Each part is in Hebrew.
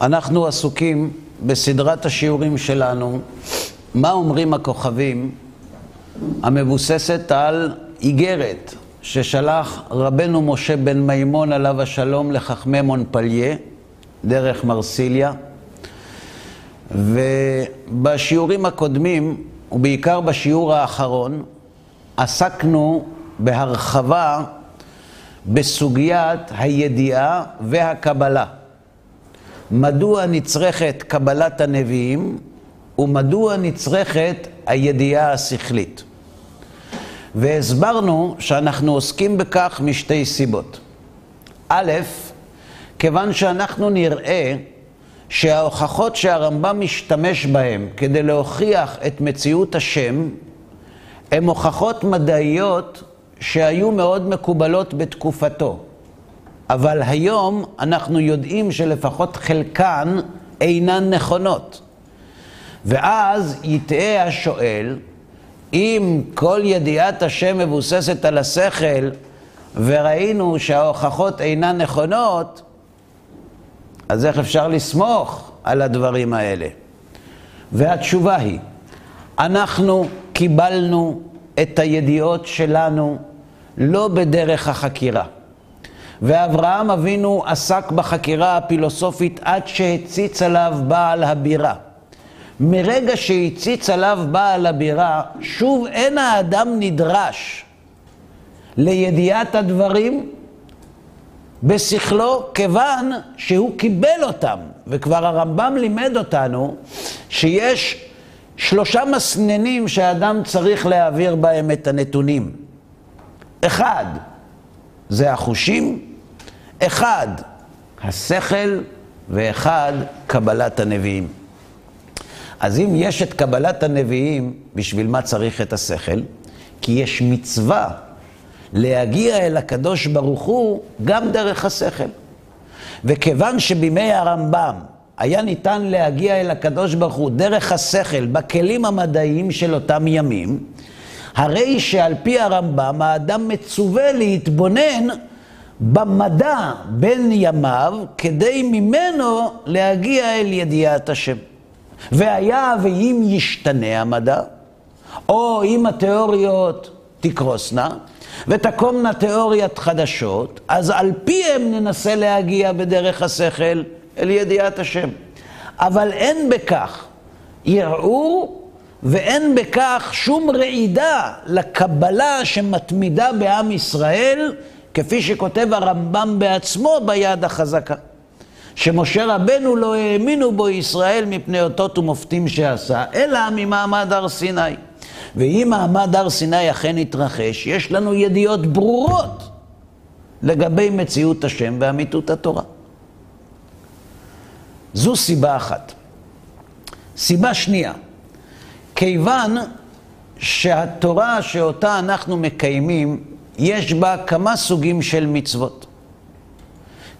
אנחנו עסוקים בסדרת השיעורים שלנו, מה אומרים הכוכבים, המבוססת על איגרת ששלח רבנו משה בן מימון עליו השלום לחכמי מונפליה, דרך מרסיליה. ובשיעורים הקודמים, ובעיקר בשיעור האחרון, עסקנו בהרחבה בסוגיית הידיעה והקבלה. מדוע נצרכת קבלת הנביאים ומדוע נצרכת הידיעה השכלית. והסברנו שאנחנו עוסקים בכך משתי סיבות. א', כיוון שאנחנו נראה שההוכחות שהרמב"ם משתמש בהן כדי להוכיח את מציאות השם, הן הוכחות מדעיות שהיו מאוד מקובלות בתקופתו. אבל היום אנחנו יודעים שלפחות חלקן אינן נכונות. ואז יטעה השואל, אם כל ידיעת השם מבוססת על השכל, וראינו שההוכחות אינן נכונות, אז איך אפשר לסמוך על הדברים האלה? והתשובה היא, אנחנו קיבלנו את הידיעות שלנו לא בדרך החקירה. ואברהם אבינו עסק בחקירה הפילוסופית עד שהציץ עליו בעל הבירה. מרגע שהציץ עליו בעל הבירה, שוב אין האדם נדרש לידיעת הדברים בשכלו, כיוון שהוא קיבל אותם. וכבר הרמב"ם לימד אותנו שיש שלושה מסננים שהאדם צריך להעביר בהם את הנתונים. אחד, זה החושים, אחד, השכל, ואחד, קבלת הנביאים. אז אם יש את קבלת הנביאים, בשביל מה צריך את השכל? כי יש מצווה להגיע אל הקדוש ברוך הוא גם דרך השכל. וכיוון שבימי הרמב"ם היה ניתן להגיע אל הקדוש ברוך הוא דרך השכל, בכלים המדעיים של אותם ימים, הרי שעל פי הרמב"ם האדם מצווה להתבונן במדע בין ימיו, כדי ממנו להגיע אל ידיעת השם. והיה ואם ישתנה המדע, או אם התיאוריות תקרוסנה, ותקומנה תיאוריות חדשות, אז על פיהם ננסה להגיע בדרך השכל אל ידיעת השם. אבל אין בכך ערעור ואין בכך שום רעידה לקבלה שמתמידה בעם ישראל, כפי שכותב הרמב"ם בעצמו ביד החזקה. שמשה רבנו לא האמינו בו ישראל מפני אותות ומופתים שעשה, אלא ממעמד הר סיני. ואם מעמד הר סיני אכן יתרחש, יש לנו ידיעות ברורות לגבי מציאות השם ואמיתות התורה. זו סיבה אחת. סיבה שנייה, כיוון שהתורה שאותה אנחנו מקיימים, יש בה כמה סוגים של מצוות.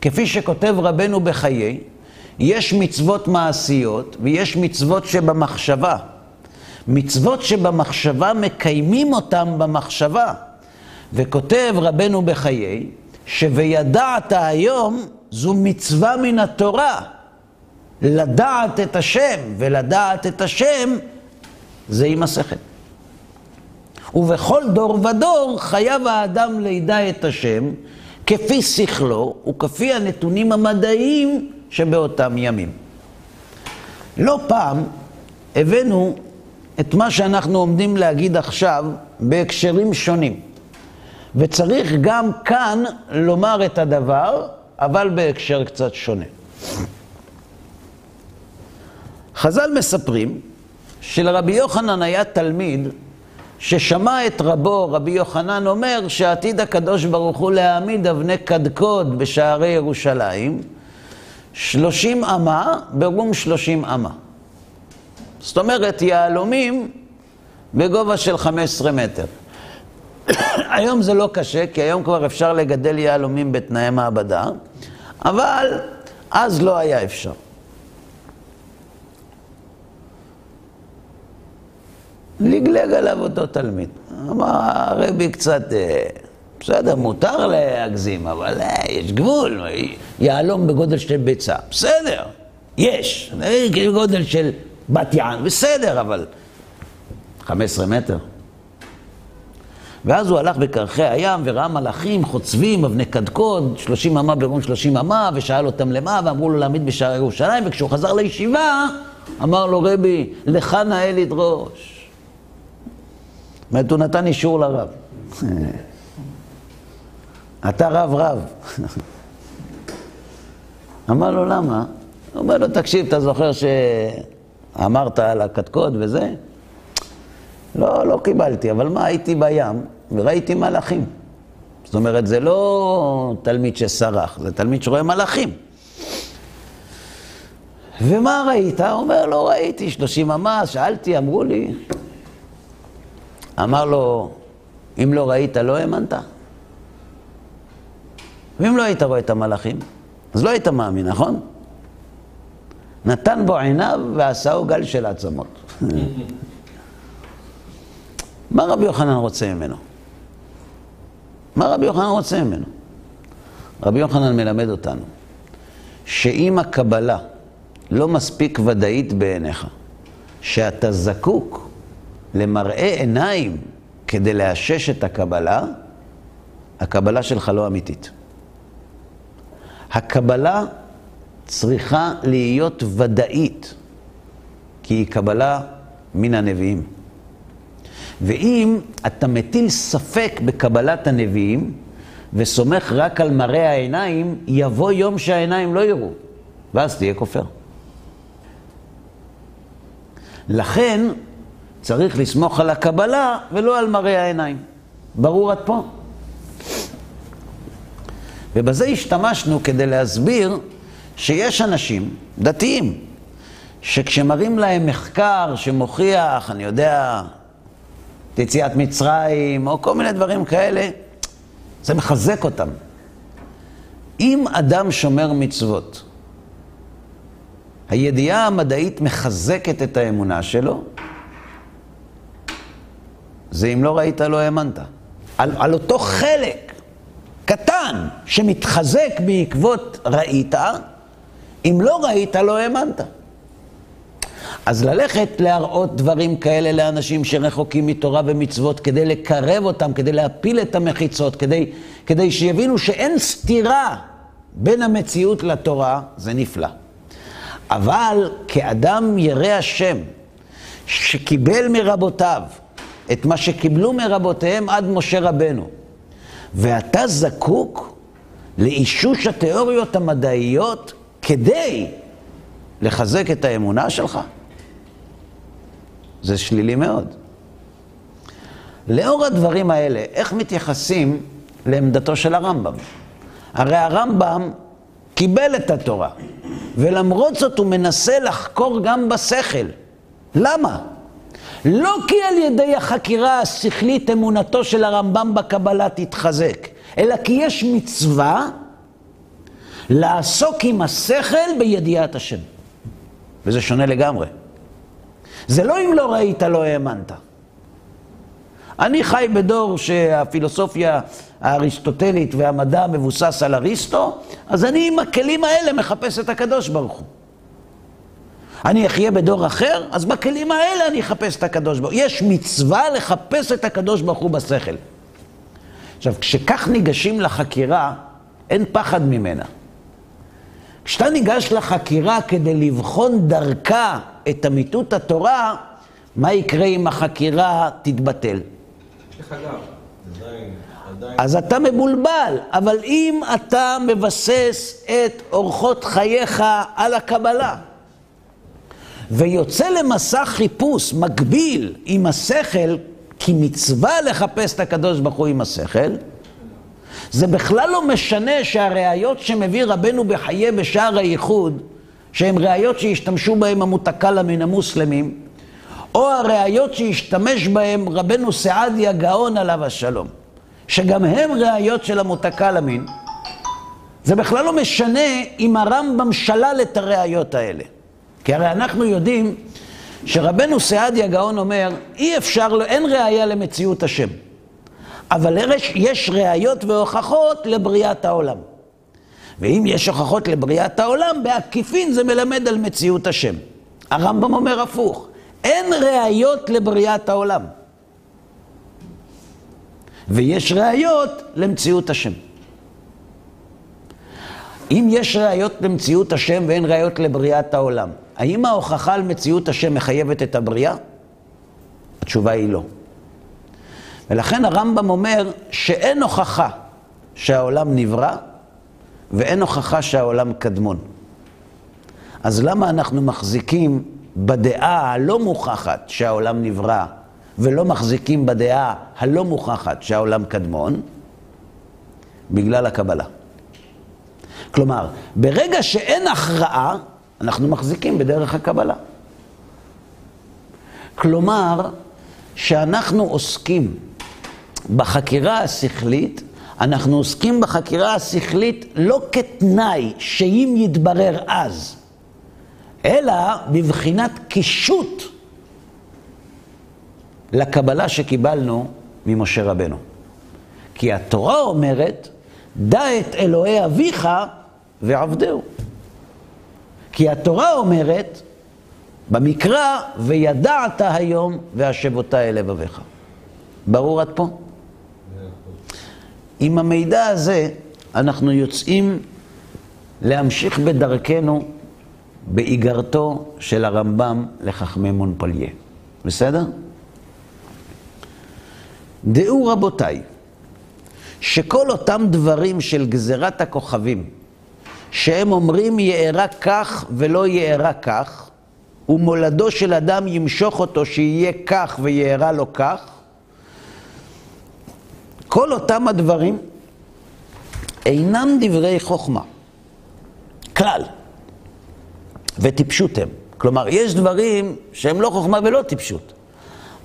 כפי שכותב רבנו בחיי, יש מצוות מעשיות ויש מצוות שבמחשבה. מצוות שבמחשבה מקיימים אותם במחשבה. וכותב רבנו בחיי, ש"וידעת היום" זו מצווה מן התורה. לדעת את השם, ולדעת את השם זה עם השכל. ובכל דור ודור חייב האדם לידע את השם כפי שכלו וכפי הנתונים המדעיים שבאותם ימים. לא פעם הבאנו את מה שאנחנו עומדים להגיד עכשיו בהקשרים שונים. וצריך גם כאן לומר את הדבר, אבל בהקשר קצת שונה. חז"ל מספרים שלרבי יוחנן היה תלמיד ששמע את רבו, רבי יוחנן, אומר שעתיד הקדוש ברוך הוא להעמיד אבני קדקוד בשערי ירושלים, שלושים אמה ברום שלושים אמה. זאת אומרת, יהלומים בגובה של חמש עשרה מטר. היום זה לא קשה, כי היום כבר אפשר לגדל יהלומים בתנאי מעבדה, אבל אז לא היה אפשר. לגלג עליו אותו תלמיד. אמר, הרבי קצת, אה, בסדר, מותר להגזים, אבל אה, יש גבול, יהלום בגודל של ביצה, בסדר. יש, גודל של בת יען, בסדר, אבל 15 מטר. ואז הוא הלך בקרחי הים וראה מלאכים חוצבים, אבני קדקוד, 30 אמה ברום 30 אמה, ושאל אותם למה, ואמרו לו להעמיד בשער ירושלים, וכשהוא חזר לישיבה, אמר לו רבי, לך נאה לדרוש. אומרת, הוא נתן אישור לרב. אתה רב רב. אמר לו, למה? הוא אומר לו, תקשיב, אתה זוכר שאמרת על הקדקוד וזה? לא, לא קיבלתי, אבל מה, הייתי בים וראיתי מלאכים. זאת אומרת, זה לא תלמיד שסרח, זה תלמיד שרואה מלאכים. ומה ראית? הוא אומר, לא ראיתי, שלושים אמה, שאלתי, אמרו לי. אמר לו, אם לא ראית, לא האמנת? ואם לא היית רואה את המלאכים, אז לא היית מאמין, נכון? נתן בו עיניו ועשהו גל של עצמות. מה רבי יוחנן רוצה ממנו? מה רבי יוחנן רוצה ממנו? רבי יוחנן מלמד אותנו שאם הקבלה לא מספיק ודאית בעיניך, שאתה זקוק למראה עיניים כדי לאשש את הקבלה, הקבלה שלך לא אמיתית. הקבלה צריכה להיות ודאית, כי היא קבלה מן הנביאים. ואם אתה מטיל ספק בקבלת הנביאים וסומך רק על מראה העיניים, יבוא יום שהעיניים לא יראו, ואז תהיה כופר. לכן צריך לסמוך על הקבלה ולא על מראה העיניים. ברור עד פה? ובזה השתמשנו כדי להסביר שיש אנשים דתיים, שכשמראים להם מחקר שמוכיח, אני יודע, את יציאת מצרים, או כל מיני דברים כאלה, זה מחזק אותם. אם אדם שומר מצוות, הידיעה המדעית מחזקת את האמונה שלו, זה אם לא ראית, לא האמנת. על, על אותו חלק קטן שמתחזק בעקבות ראית, אם לא ראית, לא האמנת. אז ללכת להראות דברים כאלה לאנשים שרחוקים מתורה ומצוות, כדי לקרב אותם, כדי להפיל את המחיצות, כדי, כדי שיבינו שאין סתירה בין המציאות לתורה, זה נפלא. אבל כאדם ירא השם, שקיבל מרבותיו את מה שקיבלו מרבותיהם עד משה רבנו, ואתה זקוק לאישוש התיאוריות המדעיות כדי לחזק את האמונה שלך? זה שלילי מאוד. לאור הדברים האלה, איך מתייחסים לעמדתו של הרמב"ם? הרי הרמב"ם קיבל את התורה, ולמרות זאת הוא מנסה לחקור גם בשכל. למה? לא כי על ידי החקירה השכלית אמונתו של הרמב"ם בקבלה תתחזק, אלא כי יש מצווה לעסוק עם השכל בידיעת השם. וזה שונה לגמרי. זה לא אם לא ראית, לא האמנת. אני חי בדור שהפילוסופיה האריסטוטלית והמדע מבוסס על אריסטו, אז אני עם הכלים האלה מחפש את הקדוש ברוך הוא. אני אחיה בדור אחר, אז בכלים האלה אני אחפש את הקדוש ברוך הוא. יש מצווה לחפש את הקדוש ברוך הוא בשכל. עכשיו, כשכך ניגשים לחקירה, אין פחד ממנה. כשאתה ניגש לחקירה כדי לבחון דרכה את אמיתות התורה, מה יקרה אם החקירה תתבטל? אז אתה מבולבל, אבל אם אתה מבסס את אורחות חייך על הקבלה, ויוצא למסע חיפוש מקביל עם השכל, כי מצווה לחפש את הקדוש ברוך הוא עם השכל, זה בכלל לא משנה שהראיות שמביא רבנו בחיי בשער הייחוד, שהן ראיות שהשתמשו בהן המותקלה מן המוסלמים, או הראיות שהשתמש בהן רבנו סעדיה גאון עליו השלום, שגם הן ראיות של המותקלה מן, זה בכלל לא משנה אם הרמב"ם שלל את הראיות האלה. כי הרי אנחנו יודעים שרבנו סעדיה גאון אומר, אי אפשר, אין ראיה למציאות השם. אבל יש ראיות והוכחות לבריאת העולם. ואם יש הוכחות לבריאת העולם, בעקיפין זה מלמד על מציאות השם. הרמב"ם אומר הפוך, אין ראיות לבריאת העולם. ויש ראיות למציאות השם. אם יש ראיות למציאות השם ואין ראיות לבריאת העולם, האם ההוכחה על מציאות השם מחייבת את הבריאה? התשובה היא לא. ולכן הרמב"ם אומר שאין הוכחה שהעולם נברא ואין הוכחה שהעולם קדמון. אז למה אנחנו מחזיקים בדעה הלא מוכחת שהעולם נברא ולא מחזיקים בדעה הלא מוכחת שהעולם קדמון? בגלל הקבלה. כלומר, ברגע שאין הכרעה, אנחנו מחזיקים בדרך הקבלה. כלומר, שאנחנו עוסקים בחקירה השכלית, אנחנו עוסקים בחקירה השכלית לא כתנאי שאם יתברר אז, אלא בבחינת קישוט לקבלה שקיבלנו ממשה רבנו. כי התורה אומרת, דע את אלוהי אביך ועבדהו. כי התורה אומרת, במקרא, וידעת היום והשבותה אל לבביך. ברור עד פה? עם המידע הזה אנחנו יוצאים להמשיך בדרכנו באיגרתו של הרמב"ם לחכמי מונפליה. בסדר? דעו רבותיי, שכל אותם דברים של גזירת הכוכבים, שהם אומרים יארע כך ולא יארע כך, ומולדו של אדם ימשוך אותו שיהיה כך ויארע לו כך, כל אותם הדברים אינם דברי חוכמה, כלל, וטיפשות הם. כלומר, יש דברים שהם לא חוכמה ולא טיפשות,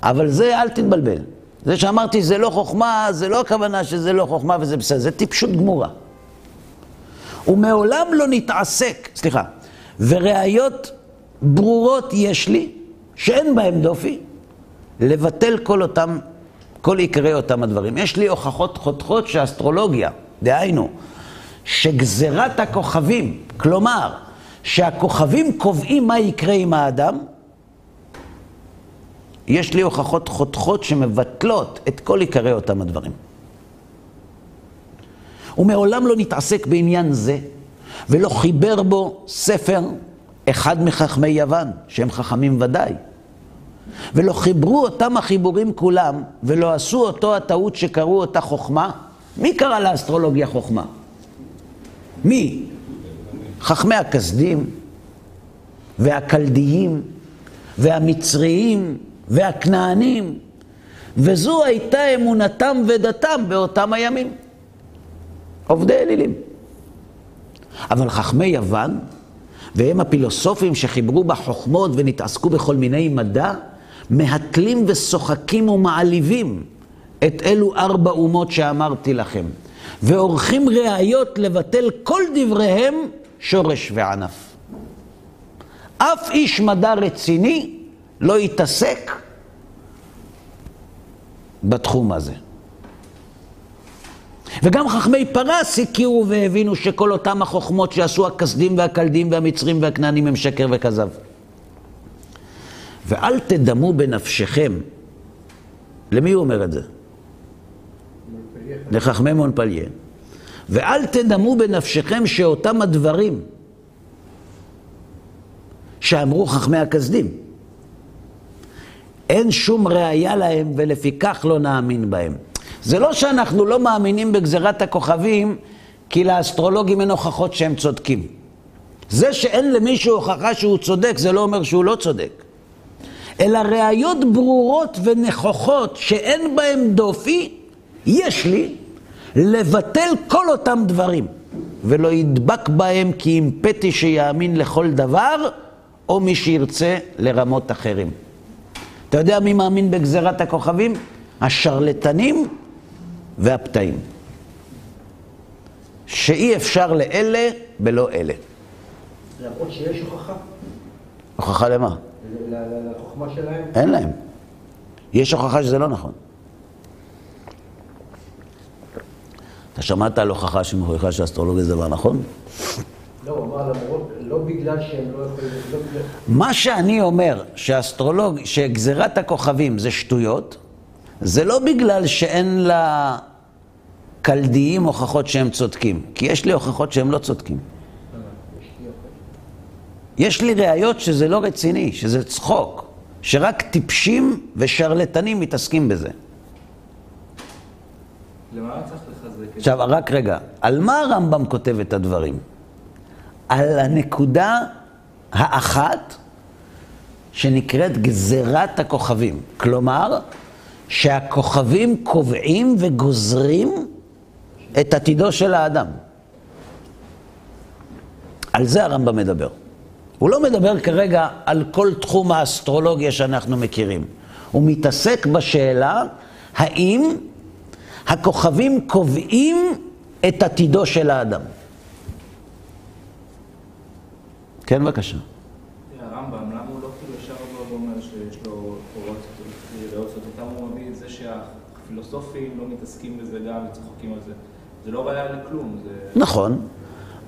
אבל זה אל תתבלבל. זה שאמרתי זה לא חוכמה, זה לא הכוונה שזה לא חוכמה וזה בסדר, זה טיפשות גמורה. ומעולם לא נתעסק, סליחה, וראיות ברורות יש לי, שאין בהן דופי, לבטל כל אותם, כל עיקרי אותם הדברים. יש לי הוכחות חותכות שאסטרולוגיה, דהיינו, שגזירת הכוכבים, כלומר, שהכוכבים קובעים מה יקרה עם האדם, יש לי הוכחות חותכות שמבטלות את כל עיקרי אותם הדברים. ומעולם לא נתעסק בעניין זה, ולא חיבר בו ספר אחד מחכמי יוון, שהם חכמים ודאי. ולא חיברו אותם החיבורים כולם, ולא עשו אותו הטעות שקראו אותה חוכמה. מי קרא לאסטרולוגיה חוכמה? מי? חכמי הכסדים, והקלדיים, והמצריים, והכנענים, וזו הייתה אמונתם ודתם באותם הימים. עובדי אלילים. אבל חכמי יוון, והם הפילוסופים שחיברו בחוכמות ונתעסקו בכל מיני מדע, מהתלים ושוחקים ומעליבים את אלו ארבע אומות שאמרתי לכם, ועורכים ראיות לבטל כל דבריהם שורש וענף. אף איש מדע רציני לא יתעסק בתחום הזה. וגם חכמי פרס הכירו והבינו שכל אותם החוכמות שעשו הכסדים והקלדים והמצרים והכנענים הם שקר וכזב. ואל תדמו בנפשכם, למי הוא אומר את זה? לחכמי מונפליה. ואל תדמו בנפשכם שאותם הדברים שאמרו חכמי הכסדים, אין שום ראייה להם ולפיכך לא נאמין בהם. זה לא שאנחנו לא מאמינים בגזירת הכוכבים, כי לאסטרולוגים אין הוכחות שהם צודקים. זה שאין למישהו הוכחה שהוא צודק, זה לא אומר שהוא לא צודק. אלא ראיות ברורות ונכוחות שאין בהן דופי, יש לי לבטל כל אותם דברים, ולא ידבק בהם כי אם פתי שיאמין לכל דבר, או מי שירצה לרמות אחרים. אתה יודע מי מאמין בגזירת הכוכבים? השרלטנים והפתאים. שאי אפשר לאלה בלא אלה. למרות שיש הוכחה. הוכחה למה? לחוכמה שלהם? אין להם. יש הוכחה שזה לא נכון. אתה שמעת על הוכחה שמוכיחה שאסטרולוגיה זה דבר נכון? לא, הוא אמר למרות, לא בגלל שהם לא יכולים, לא בגלל... מה שאני אומר, שאסטרולוג, שגזירת הכוכבים זה שטויות, זה לא בגלל שאין לכלדיים הוכחות שהם צודקים, כי יש לי הוכחות שהם לא צודקים. יש לי ראיות שזה לא רציני, שזה צחוק, שרק טיפשים ושרלטנים מתעסקים בזה. למה צריך לחזק את זה? עכשיו, רק רגע, על מה הרמב"ם כותב את הדברים? על הנקודה האחת שנקראת גזירת הכוכבים. כלומר, שהכוכבים קובעים וגוזרים את עתידו של האדם. על זה הרמב"ם מדבר. הוא לא מדבר כרגע על כל תחום האסטרולוגיה שאנחנו מכירים. הוא מתעסק בשאלה האם הכוכבים קובעים את עתידו של האדם. כן, בבקשה. הרמב"ם, למה הוא לא כאילו ישר בא ואומר שיש לו הוראות סוטותם, הוא מביא את זה שהפילוסופים לא מתעסקים בזה גם וצוחקים על זה. זה לא ראיה לכלום, זה... נכון,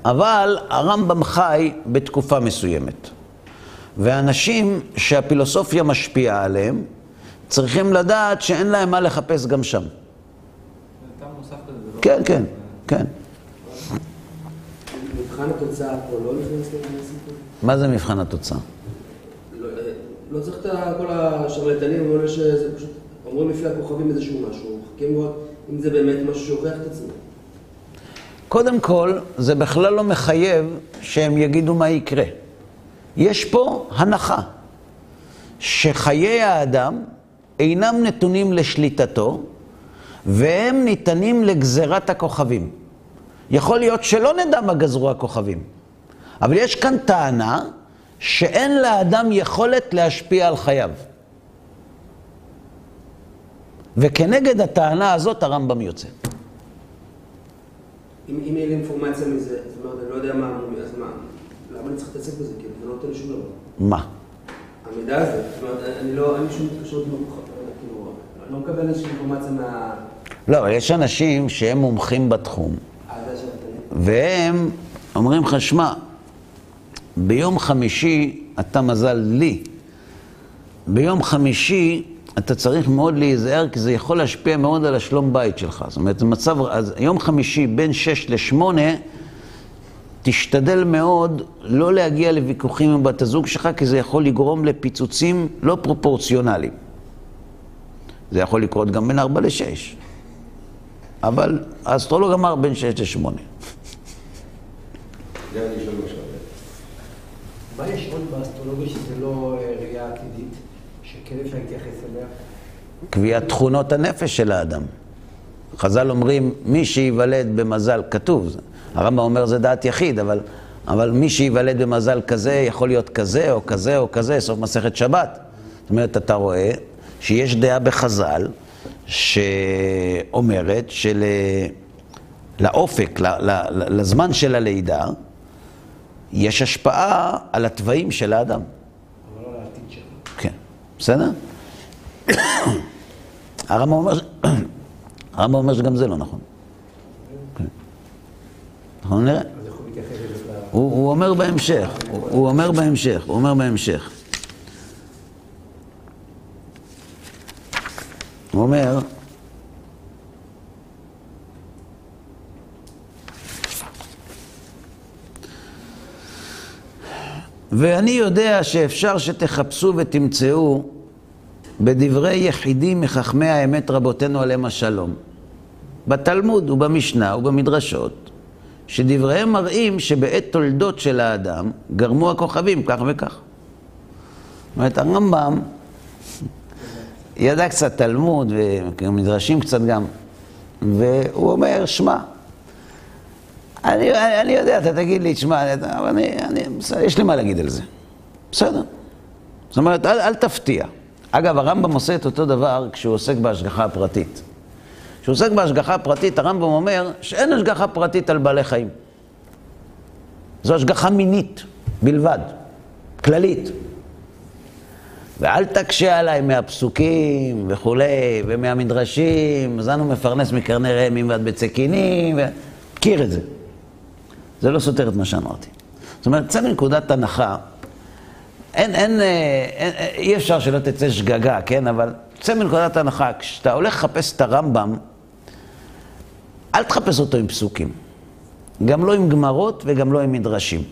אבל הרמב"ם חי בתקופה מסוימת. ואנשים שהפילוסופיה משפיעה עליהם, צריכים לדעת שאין להם מה לחפש גם שם. לא... כן, כן, כן. מבחן התוצאה פה לא נכנס לסיפור? מה זה מבחן התוצאה? לא, אה, לא צריך את כל השרלטנים, אבל יש איזה פשוט, אומרים לפי הכוכבים איזשהו משהו, מחכים לראות אם זה באמת משהו שהוכיח את עצמו. קודם כל, זה בכלל לא מחייב שהם יגידו מה יקרה. יש פה הנחה, שחיי האדם אינם נתונים לשליטתו, והם ניתנים לגזירת הכוכבים. יכול להיות שלא נדע מה גזרו הכוכבים, אבל יש כאן טענה שאין לאדם יכולת להשפיע על חייו. וכנגד הטענה הזאת הרמב"ם יוצא. אם אם לי אינפורמציה מזה, זאת אומרת, אני לא יודע מה אמרו, אז מה, למה אני צריך להתעסק בזה? כאילו, זה לא נותן שום דבר. מה? המידע הזה, זאת אומרת, אני לא, אין לי שום התקשרות עם הכוכב, כאילו, אני לא מקבל איזושהי אינפורמציה מה... לא, אבל יש אנשים שהם מומחים בתחום. והם אומרים לך, שמע, ביום חמישי אתה מזל לי. ביום חמישי אתה צריך מאוד להיזהר, כי זה יכול להשפיע מאוד על השלום בית שלך. זאת אומרת, מצב, אז יום חמישי בין שש לשמונה, תשתדל מאוד לא להגיע לוויכוחים עם בת הזוג שלך, כי זה יכול לגרום לפיצוצים לא פרופורציונליים. זה יכול לקרות גם בין ארבע לשש. אבל האסטרולוג אמר בין שש לשמונה. זה אני שואל עכשיו. מה יש עוד באסטרולוגיה שזה לא אה, ראייה עתידית, שכן אפשר להתייחס אליה? קביעת תכונות הנפש של האדם. חז"ל אומרים, מי שייוולד במזל, כתוב, הרמב"ם אומר זה דעת יחיד, אבל, אבל מי שייוולד במזל כזה, יכול להיות כזה או כזה או כזה, סוף מסכת שבת. זאת אומרת, אתה רואה שיש דעה בחז"ל שאומרת שלאופק, ל, ל, ל, לזמן של הלידה, יש השפעה על התוואים של האדם. אבל לא לעתיד שלו. כן, בסדר? הרמב"ם אומר, הרמב"ם אומר שגם זה לא נכון. כן. אנחנו נראה. הוא אומר בהמשך, הוא אומר בהמשך, הוא אומר בהמשך. הוא אומר, ואני יודע שאפשר שתחפשו ותמצאו בדברי יחידים מחכמי האמת רבותינו עליהם השלום, בתלמוד ובמשנה ובמדרשות, שדבריהם מראים שבעת תולדות של האדם גרמו הכוכבים כך וכך. זאת אומרת, הרמב"ם ידע קצת תלמוד ומדרשים קצת גם, והוא אומר, שמע, אני, אני, אני יודע, אתה תגיד לי, תשמע, אבל אני, אני, יש לי מה להגיד על זה. בסדר. זאת אומרת, אל, אל תפתיע. אגב, הרמב"ם עושה את אותו דבר כשהוא עוסק בהשגחה הפרטית. כשהוא עוסק בהשגחה הפרטית, הרמב"ם אומר שאין השגחה פרטית על בעלי חיים. זו השגחה מינית בלבד, כללית. ואל תקשה עליי מהפסוקים וכולי, ומהמדרשים, אז אנו מפרנס מקרני רעמים ועד ביצי קינים, מכיר את זה. זה לא סותר את מה שאמרתי. זאת אומרת, צא מנקודת הנחה, אין, אין, אה, אין, אין, אי אפשר שלא תצא שגגה, כן? אבל צא מנקודת הנחה, כשאתה הולך לחפש את הרמב"ם, אל תחפש אותו עם פסוקים. גם לא עם גמרות וגם לא עם מדרשים.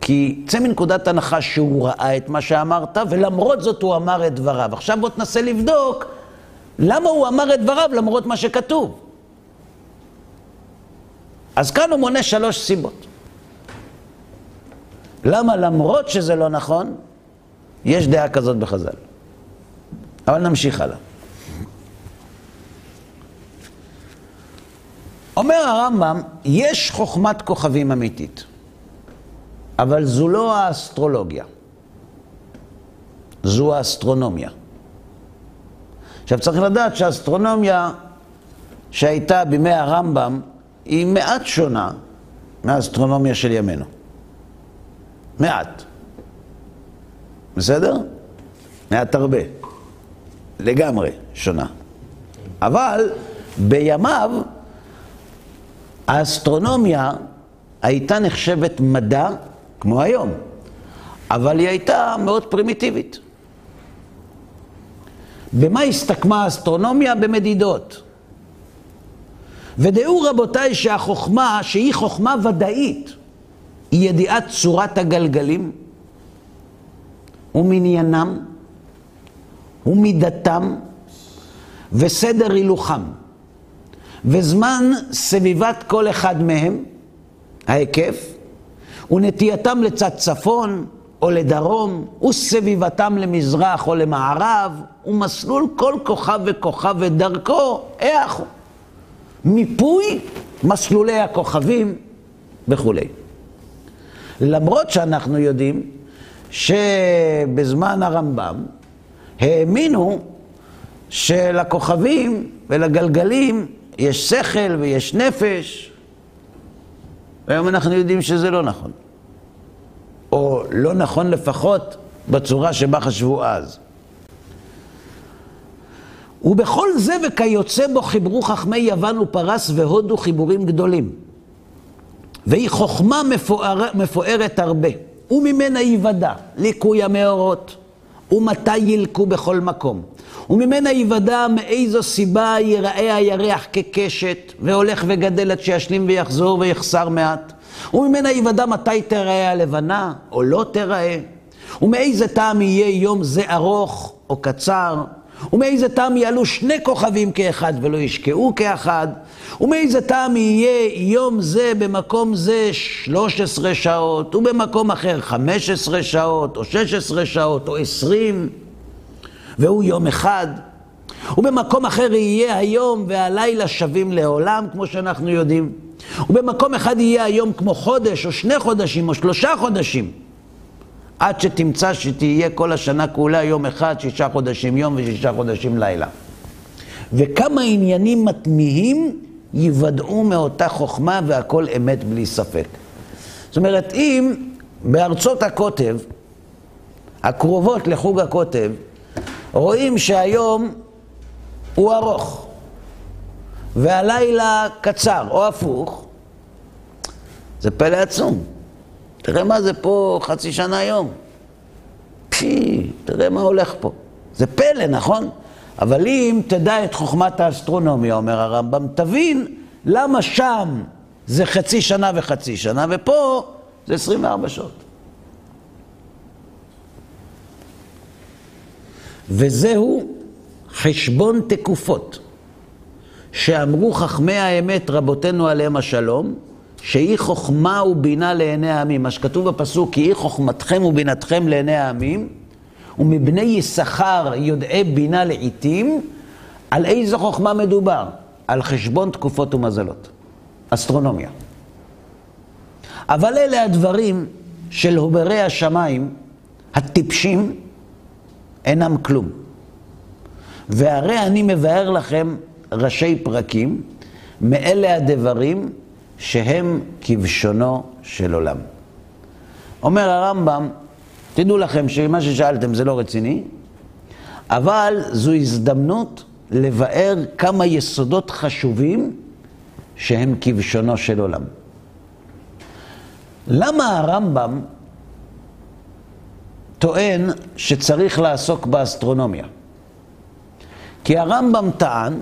כי צא מנקודת הנחה שהוא ראה את מה שאמרת, ולמרות זאת הוא אמר את דבריו. עכשיו בוא תנסה לבדוק למה הוא אמר את דבריו למרות מה שכתוב. אז כאן הוא מונה שלוש סיבות. למה למרות שזה לא נכון, יש דעה כזאת בחז"ל. אבל נמשיך הלאה. אומר הרמב"ם, יש חוכמת כוכבים אמיתית, אבל זו לא האסטרולוגיה, זו האסטרונומיה. עכשיו צריך לדעת שהאסטרונומיה שהייתה בימי הרמב"ם היא מעט שונה מהאסטרונומיה של ימינו. מעט. בסדר? מעט הרבה. לגמרי שונה. אבל בימיו האסטרונומיה הייתה נחשבת מדע כמו היום, אבל היא הייתה מאוד פרימיטיבית. במה הסתכמה האסטרונומיה? במדידות. ודעו רבותיי שהחוכמה, שהיא חוכמה ודאית, היא ידיעת צורת הגלגלים ומניינם ומידתם וסדר הילוכם וזמן סביבת כל אחד מהם, ההיקף, ונטייתם לצד צפון או לדרום, וסביבתם למזרח או למערב, ומסלול כל כוכב וכוכב ודרכו, איך הוא. מיפוי מסלולי הכוכבים וכולי. למרות שאנחנו יודעים שבזמן הרמב"ם האמינו שלכוכבים ולגלגלים יש שכל ויש נפש, והיום אנחנו יודעים שזה לא נכון. או לא נכון לפחות בצורה שבה חשבו אז. ובכל זה וכיוצא בו חיברו חכמי יוון ופרס והודו חיבורים גדולים. והיא חוכמה מפואר, מפוארת הרבה, וממנה ייוודע ליקוי המאורות, ומתי ילקו בכל מקום. וממנה ייוודע מאיזו סיבה ייראה הירח כקשת, והולך וגדל עד שישלים ויחזור ויחסר מעט. וממנה ייוודע מתי תיראה הלבנה, או לא תיראה. ומאיזה טעם יהיה יום זה ארוך או קצר, ומאיזה טעם יעלו שני כוכבים כאחד ולא ישקעו כאחד, ומאיזה טעם יהיה יום זה במקום זה 13 שעות, ובמקום אחר 15 שעות, או 16 שעות, או 20, והוא יום אחד. ובמקום אחר יהיה היום והלילה שווים לעולם, כמו שאנחנו יודעים. ובמקום אחד יהיה היום כמו חודש, או שני חודשים, או שלושה חודשים. עד שתמצא שתהיה כל השנה כולה יום אחד, שישה חודשים יום ושישה חודשים לילה. וכמה עניינים מתמיהים יוודעו מאותה חוכמה והכל אמת בלי ספק. זאת אומרת, אם בארצות הקוטב, הקרובות לחוג הקוטב, רואים שהיום הוא ארוך והלילה קצר, או הפוך, זה פלא עצום. תראה מה זה פה חצי שנה היום. פשי, תראה מה הולך פה. זה פלא, נכון? אבל אם תדע את חוכמת האסטרונומיה, אומר הרמב"ם, תבין למה שם זה חצי שנה וחצי שנה, ופה זה 24 שעות. וזהו חשבון תקופות, שאמרו חכמי האמת רבותינו עליהם השלום, שהיא חוכמה ובינה לעיני העמים. מה שכתוב בפסוק, כי היא חוכמתכם ובינתכם לעיני העמים, ומבני יששכר יודעי בינה לעיתים, על איזו חוכמה מדובר? על חשבון תקופות ומזלות. אסטרונומיה. אבל אלה הדברים של הוברי השמיים, הטיפשים, אינם כלום. והרי אני מבאר לכם ראשי פרקים, מאלה הדברים שהם כבשונו של עולם. אומר הרמב"ם, תדעו לכם שמה ששאלתם זה לא רציני, אבל זו הזדמנות לבאר כמה יסודות חשובים שהם כבשונו של עולם. למה הרמב"ם טוען שצריך לעסוק באסטרונומיה? כי הרמב"ם טען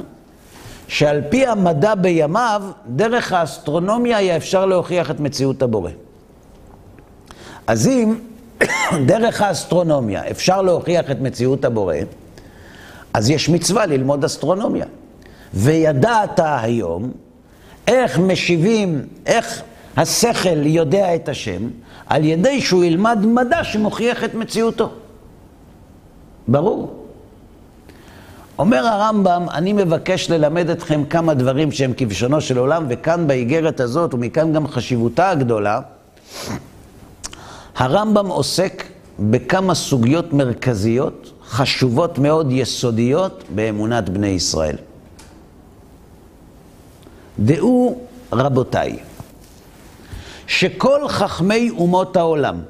שעל פי המדע בימיו, דרך האסטרונומיה היה אפשר להוכיח את מציאות הבורא. אז אם דרך האסטרונומיה אפשר להוכיח את מציאות הבורא, אז יש מצווה ללמוד אסטרונומיה. וידעת היום איך משיבים, איך השכל יודע את השם, על ידי שהוא ילמד מדע שמוכיח את מציאותו. ברור. אומר הרמב"ם, אני מבקש ללמד אתכם כמה דברים שהם כבשונו של עולם, וכאן באיגרת הזאת, ומכאן גם חשיבותה הגדולה, הרמב"ם עוסק בכמה סוגיות מרכזיות, חשובות מאוד, יסודיות, באמונת בני ישראל. דעו, רבותיי, שכל חכמי אומות העולם,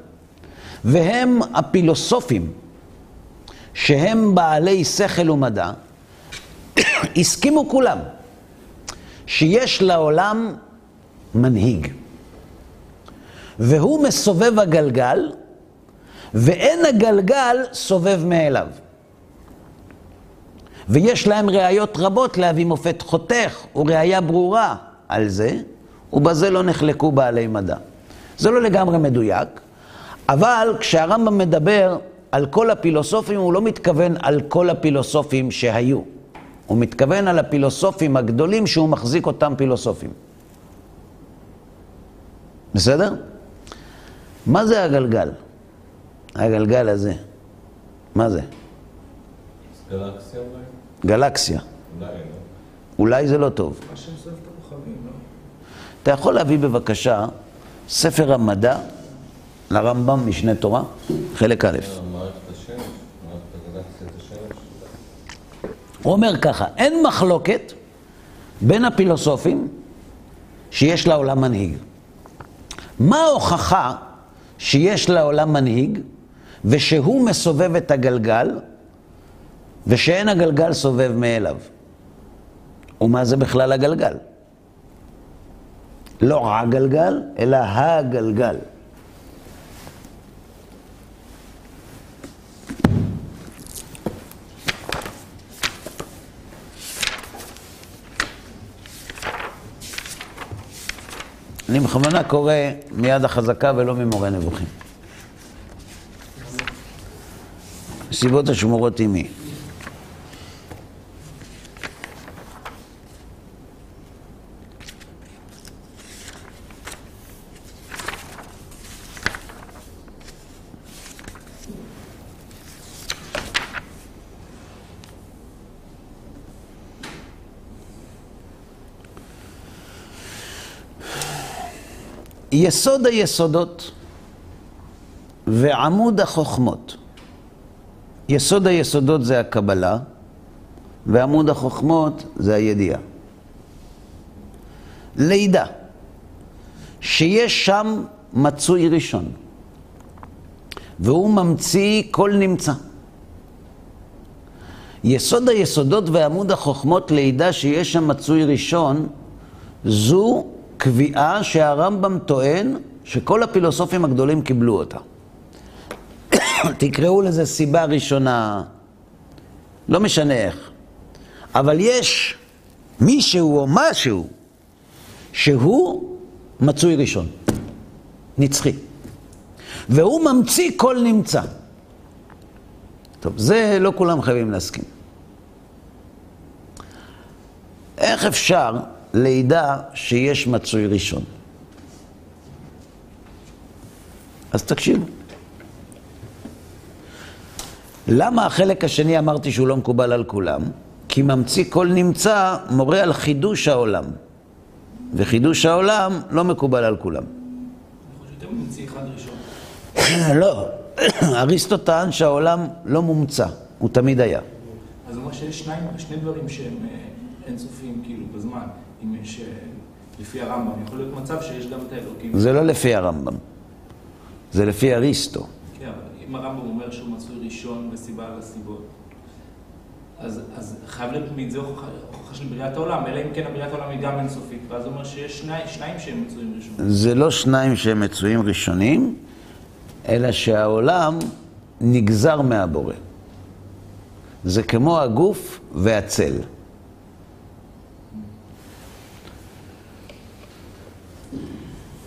והם הפילוסופים, שהם בעלי שכל ומדע, הסכימו כולם שיש לעולם מנהיג. והוא מסובב הגלגל, ואין הגלגל סובב מאליו. ויש להם ראיות רבות להביא מופת חותך וראיה ברורה על זה, ובזה לא נחלקו בעלי מדע. זה לא לגמרי מדויק, אבל כשהרמב"ם מדבר על כל הפילוסופים, הוא לא מתכוון על כל הפילוסופים שהיו. הוא מתכוון על הפילוסופים הגדולים שהוא מחזיק אותם פילוסופים. בסדר? מה זה הגלגל? הגלגל הזה. מה זה? גלקסיה אולי? גלקסיה. אולי, לא? אולי זה לא טוב. לא? אתה יכול להביא בבקשה ספר המדע לרמב"ם, משנה תורה, חלק א'. הוא אומר ככה, אין מחלוקת בין הפילוסופים שיש לעולם מנהיג. מה ההוכחה שיש לעולם מנהיג ושהוא מסובב את הגלגל ושאין הגלגל סובב מאליו? ומה זה בכלל הגלגל? לא הגלגל, אלא הגלגל. אני בכוונה קורא מיד החזקה ולא ממורה נבוכים. סיבות השמורות עימי. יסוד היסודות ועמוד החוכמות. יסוד היסודות זה הקבלה, ועמוד החוכמות זה הידיעה. לידע, שיש שם מצוי ראשון, והוא ממציא כל נמצא. יסוד היסודות ועמוד החוכמות לידע שיש שם מצוי ראשון, זו קביעה שהרמב"ם טוען שכל הפילוסופים הגדולים קיבלו אותה. תקראו לזה סיבה ראשונה, לא משנה איך. אבל יש מישהו או משהו שהוא מצוי ראשון, נצחי. והוא ממציא כל נמצא. טוב, זה לא כולם חייבים להסכים. איך אפשר לידע שיש מצוי ראשון. אז תקשיבו. למה החלק השני אמרתי שהוא לא מקובל על כולם? כי ממציא כל נמצא מורה על חידוש העולם. וחידוש העולם לא מקובל על כולם. לא, אריסטו טען שהעולם לא מומצא, הוא תמיד היה. אז הוא אומר שיש שני דברים שהם אה, אינסופיים, כאילו, בזמן. אם יש, אה, לפי הרמב"ם, יכול להיות מצב שיש גם את האלוקים. זה לא לפי הרמב"ם, זה לפי אריסטו. כן, אבל אם הרמב"ם אומר שהוא מצוי ראשון בסיבה על הסיבות, אז, אז חייב להיות מזה הוכחה הוכחה של בריאת העולם, אלא אם כן בריאת העולם היא גם אינסופית, ואז הוא אומר שיש שני, שניים שהם מצויים ראשונים. זה לא שניים שהם מצויים ראשונים, אלא שהעולם נגזר מהבורא. זה כמו הגוף והצל.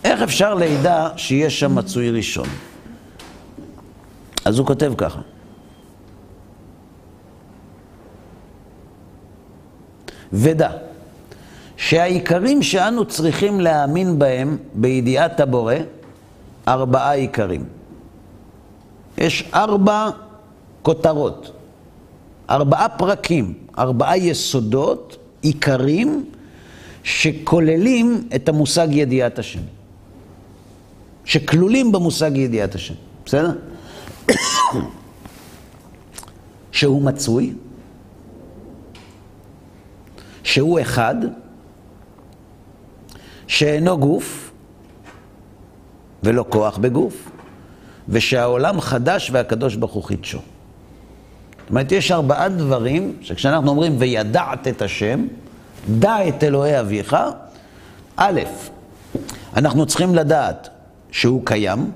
איך אפשר לידע שיש שם מצוי ראשון? אז הוא כותב ככה. ודע שהעיקרים שאנו צריכים להאמין בהם בידיעת הבורא, ארבעה עיקרים. יש ארבע כותרות, ארבעה פרקים, ארבעה יסודות, עיקרים, שכוללים את המושג ידיעת השם. שכלולים במושג ידיעת השם, בסדר? שהוא מצוי, שהוא אחד, שאינו גוף ולא כוח בגוף, ושהעולם חדש והקדוש ברוך הוא חידשו. זאת אומרת, יש ארבעה דברים שכשאנחנו אומרים וידעת את השם, דע את אלוהי אביך, א', אנחנו צריכים לדעת שהוא קיים,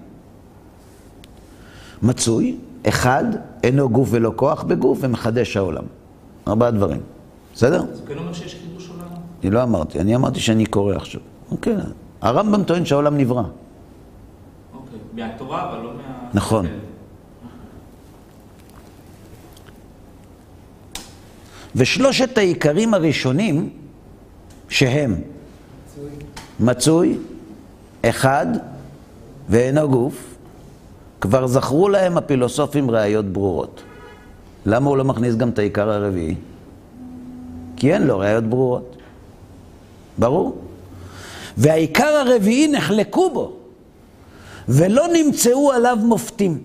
מצוי, אחד, אינו גוף ולא כוח בגוף, ומחדש העולם. ארבעה דברים. בסדר? זה כן אומר שיש חידוש עולם? אני לא אמרתי, אני אמרתי שאני קורא עכשיו. אוקיי. הרמב"ם טוען שהעולם נברא. אוקיי, מהתורה, אבל לא מה... נכון. כן. ושלושת העיקרים הראשונים, שהם מצוי, אחד ואינו גוף, כבר זכרו להם הפילוסופים ראיות ברורות. למה הוא לא מכניס גם את העיקר הרביעי? כי אין לו ראיות ברורות. ברור. והעיקר הרביעי נחלקו בו, ולא נמצאו עליו מופתים.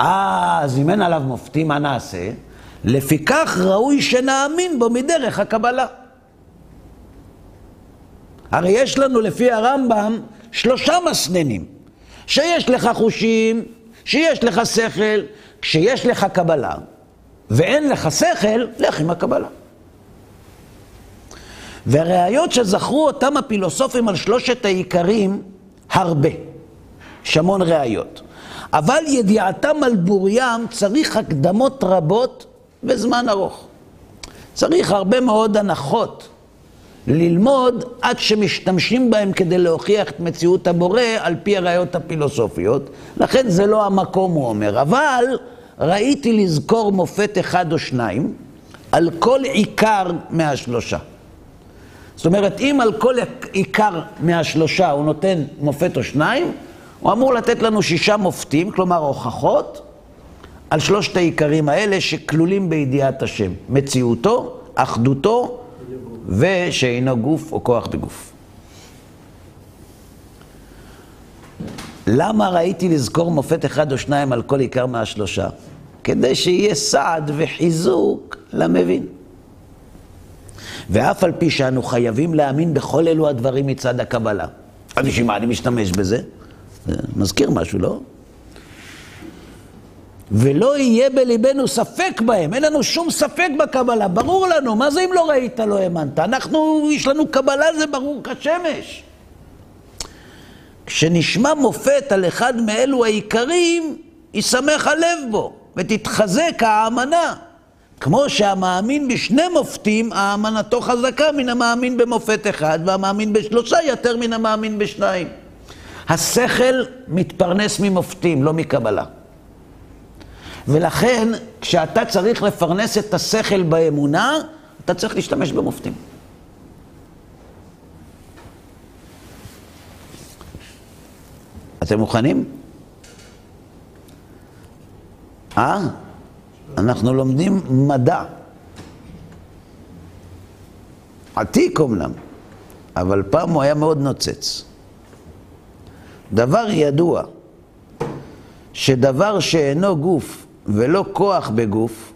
אה, אז אם אין עליו מופתים, מה נעשה? לפיכך ראוי שנאמין בו מדרך הקבלה. הרי יש לנו לפי הרמב"ם שלושה מסננים, שיש לך חושים, שיש לך שכל, כשיש לך קבלה, ואין לך שכל, לך עם הקבלה. והראיות שזכרו אותם הפילוסופים על שלושת העיקרים, הרבה. יש המון ראיות. אבל ידיעתם על בוריים צריך הקדמות רבות וזמן ארוך. צריך הרבה מאוד הנחות ללמוד עד שמשתמשים בהם כדי להוכיח את מציאות הבורא על פי הראיות הפילוסופיות. לכן זה לא המקום, הוא אומר. אבל ראיתי לזכור מופת אחד או שניים על כל עיקר מהשלושה. זאת אומרת, אם על כל עיקר מהשלושה הוא נותן מופת או שניים, הוא אמור לתת לנו שישה מופתים, כלומר הוכחות, על שלושת העיקרים האלה שכלולים בידיעת השם. מציאותו, אחדותו, ושאינו גוף או כוח בגוף. למה ראיתי לזכור מופת אחד או שניים על כל עיקר מהשלושה? כדי שיהיה סעד וחיזוק למבין. ואף על פי שאנו חייבים להאמין בכל אלו הדברים מצד הקבלה. אז בשביל מה אני משתמש בזה? זה מזכיר משהו, לא? ולא יהיה בליבנו ספק בהם, אין לנו שום ספק בקבלה, ברור לנו, מה זה אם לא ראית, לא האמנת? אנחנו, יש לנו קבלה, זה ברור כשמש. כשנשמע מופת על אחד מאלו העיקרים, ישמח הלב בו, ותתחזק האמנה. כמו שהמאמין בשני מופתים, האמנתו חזקה מן המאמין במופת אחד, והמאמין בשלושה יותר מן המאמין בשניים. השכל מתפרנס ממופתים, לא מקבלה. ולכן, כשאתה צריך לפרנס את השכל באמונה, אתה צריך להשתמש במופתים. אתם מוכנים? אה? אנחנו לומדים מדע. עתיק אומנם, אבל פעם הוא היה מאוד נוצץ. דבר ידוע, שדבר שאינו גוף ולא כוח בגוף,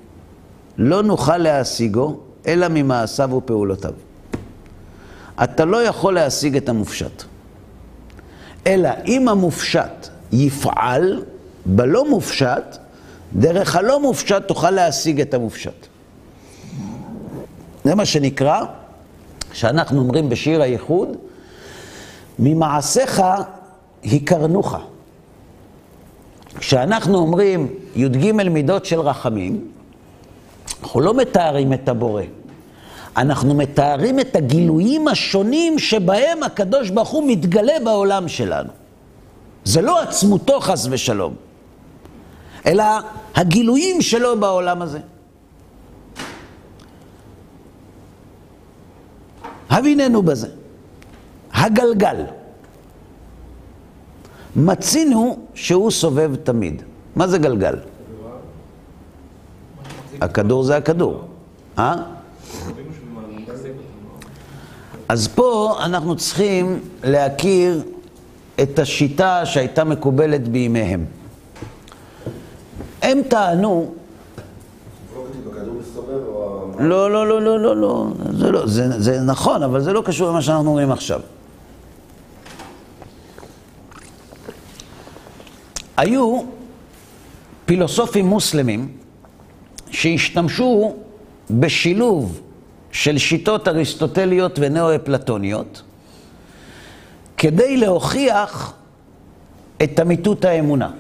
לא נוכל להשיגו, אלא ממעשיו ופעולותיו. אתה לא יכול להשיג את המופשט. אלא אם המופשט יפעל בלא מופשט, דרך הלא מופשט תוכל להשיג את המופשט. זה מה שנקרא, שאנחנו אומרים בשיר הייחוד, ממעשיך היכרנוך. כשאנחנו אומרים י"ג מידות של רחמים, אנחנו לא מתארים את הבורא, אנחנו מתארים את הגילויים השונים שבהם הקדוש ברוך הוא מתגלה בעולם שלנו. זה לא עצמותו חס ושלום, אלא הגילויים שלו בעולם הזה. הביננו בזה. הגלגל. מצינו שהוא סובב תמיד. מה זה גלגל? הכדור זה הכדור. אה? אז פה אנחנו צריכים להכיר את השיטה שהייתה מקובלת בימיהם. הם טענו... לא, לא, לא, לא, לא, לא, זה לא, זה, זה נכון, אבל זה לא קשור למה שאנחנו אומרים עכשיו. היו פילוסופים מוסלמים שהשתמשו בשילוב של שיטות אריסטוטליות ונאו-אפלטוניות כדי להוכיח את אמיתות האמונה.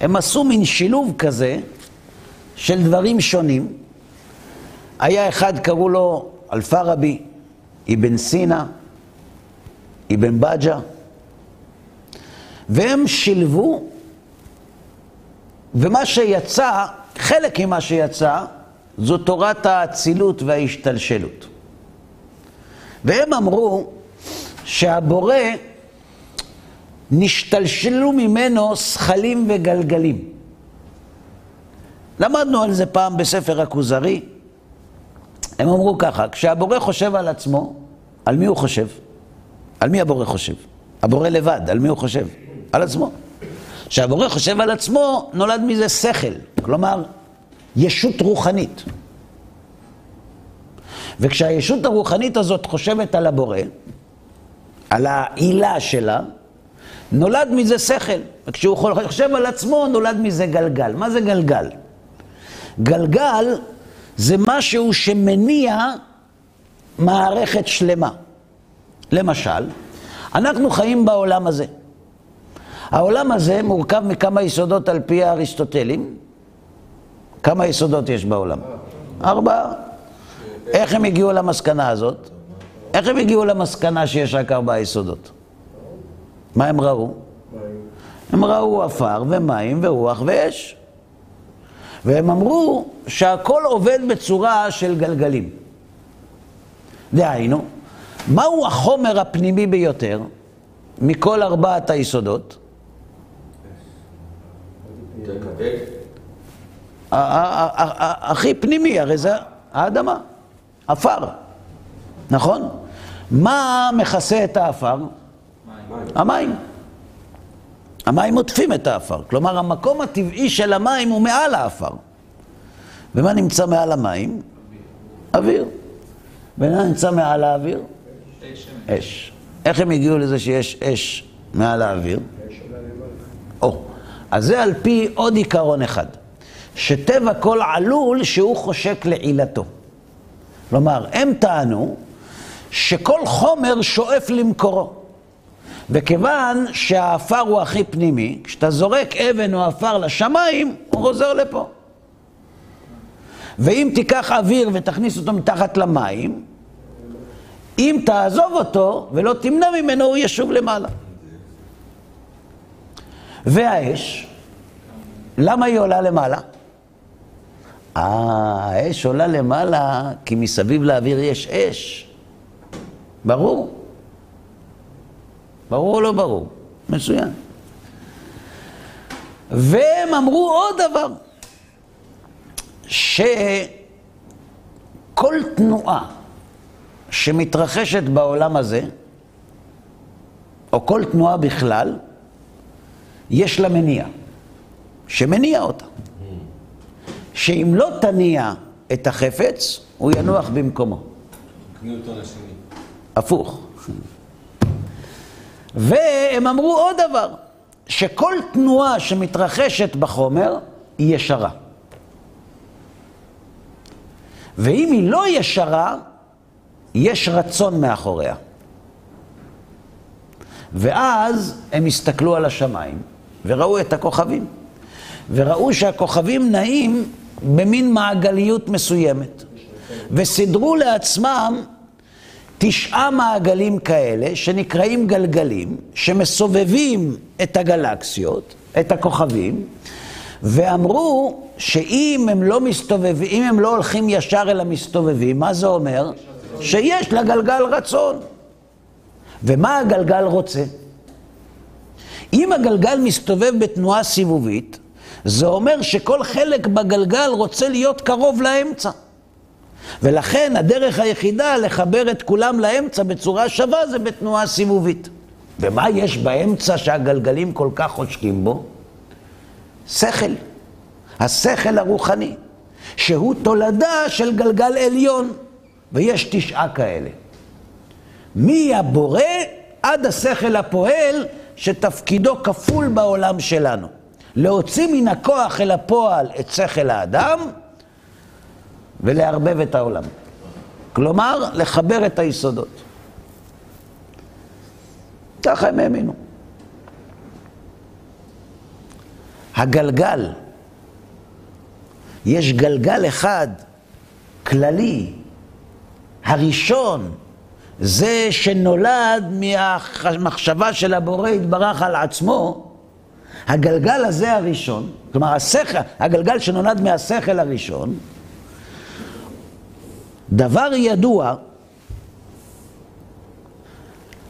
הם עשו מין שילוב כזה של דברים שונים. היה אחד, קראו לו אלפרבי, אבן סינה, אבן בג'ה, והם שילבו, ומה שיצא, חלק ממה שיצא, זו תורת האצילות וההשתלשלות. והם אמרו שהבורא, נשתלשלו ממנו שכלים וגלגלים. למדנו על זה פעם בספר הכוזרי. הם אמרו ככה, כשהבורא חושב על עצמו, על מי הוא חושב? על מי הבורא חושב? הבורא לבד, על מי הוא חושב? על עצמו. כשהבורא חושב על עצמו, נולד מזה שכל, כלומר, ישות רוחנית. וכשהישות הרוחנית הזאת חושבת על הבורא, על העילה שלה, נולד מזה שכל. וכשהוא חושב על עצמו, נולד מזה גלגל. מה זה גלגל? גלגל זה משהו שמניע מערכת שלמה. למשל, אנחנו חיים בעולם הזה. העולם הזה מורכב מכמה יסודות על פי האריסטוטלים. כמה יסודות יש בעולם? ארבעה. איך הם הגיעו למסקנה הזאת? איך הם הגיעו למסקנה שיש רק ארבעה יסודות? מה הם ראו? הם ראו עפר ומים ורוח ואש. והם אמרו שהכל עובד בצורה של גלגלים. דהיינו, מהו החומר הפנימי ביותר מכל ארבעת היסודות? הכי פנימי, הרי זה האדמה, עפר, נכון? מה מכסה את העפר? המים. המים עוטפים את העפר, כלומר המקום הטבעי של המים הוא מעל העפר. ומה נמצא מעל המים? אוויר. ומה נמצא מעל האוויר? אש. איך הם הגיעו לזה שיש אש מעל האוויר? או, אז זה על פי עוד עיקרון אחד, שטבע כל עלול שהוא חושק לעילתו. כלומר, הם טענו שכל חומר שואף למקורו. וכיוון שהעפר הוא הכי פנימי, כשאתה זורק אבן או עפר לשמיים, הוא חוזר לפה. ואם תיקח אוויר ותכניס אותו מתחת למים, אם תעזוב אותו ולא תמנע ממנו, הוא ישוב למעלה. והאש, למה היא עולה למעלה? אה, האש עולה למעלה כי מסביב לאוויר יש אש. ברור. ברור או לא ברור? מצוין. והם אמרו עוד דבר, שכל תנועה שמתרחשת בעולם הזה, או כל תנועה בכלל, יש לה מניע, שמניע אותה. שאם לא תניע את החפץ, הוא ינוח במקומו. ניוטון השני. הפוך. והם אמרו עוד דבר, שכל תנועה שמתרחשת בחומר היא ישרה. ואם היא לא ישרה, יש רצון מאחוריה. ואז הם הסתכלו על השמיים וראו את הכוכבים. וראו שהכוכבים נעים במין מעגליות מסוימת. וסידרו לעצמם תשעה מעגלים כאלה, שנקראים גלגלים, שמסובבים את הגלקסיות, את הכוכבים, ואמרו שאם הם לא מסתובבים, אם הם לא הולכים ישר אל המסתובבים, מה זה אומר? שיש לגלגל רצון. ומה הגלגל רוצה? אם הגלגל מסתובב בתנועה סיבובית, זה אומר שכל חלק בגלגל רוצה להיות קרוב לאמצע. ולכן הדרך היחידה לחבר את כולם לאמצע בצורה שווה זה בתנועה סיבובית. ומה יש באמצע שהגלגלים כל כך חושקים בו? שכל. השכל הרוחני, שהוא תולדה של גלגל עליון, ויש תשעה כאלה. מהבורא עד השכל הפועל, שתפקידו כפול בעולם שלנו. להוציא מן הכוח אל הפועל את שכל האדם ולערבב את העולם. כלומר, לחבר את היסודות. ככה הם האמינו. הגלגל, יש גלגל אחד כללי, הראשון, זה שנולד מהמחשבה של הבורא יתברך על עצמו, הגלגל הזה הראשון, כלומר השכל, הגלגל שנולד מהשכל הראשון, דבר ידוע,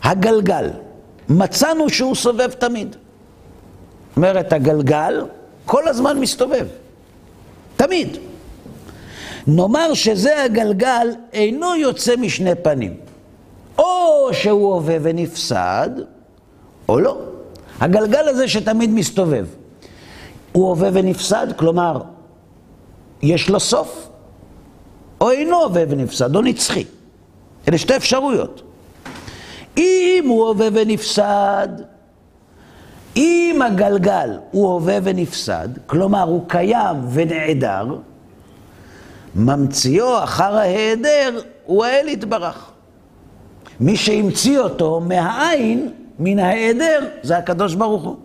הגלגל, מצאנו שהוא סובב תמיד. זאת אומרת, הגלגל כל הזמן מסתובב, תמיד. נאמר שזה הגלגל אינו יוצא משני פנים. או שהוא הווה ונפסד, או לא. הגלגל הזה שתמיד מסתובב, הוא הווה ונפסד, כלומר, יש לו סוף, או אינו הווה ונפסד, או נצחי. אלה שתי אפשרויות. אם הוא הווה ונפסד, אם הגלגל הוא הווה ונפסד, כלומר הוא קיים ונעדר, ממציאו אחר ההיעדר הוא האל יתברך. מי שהמציא אותו מהעין, מן ההיעדר, זה הקדוש ברוך הוא.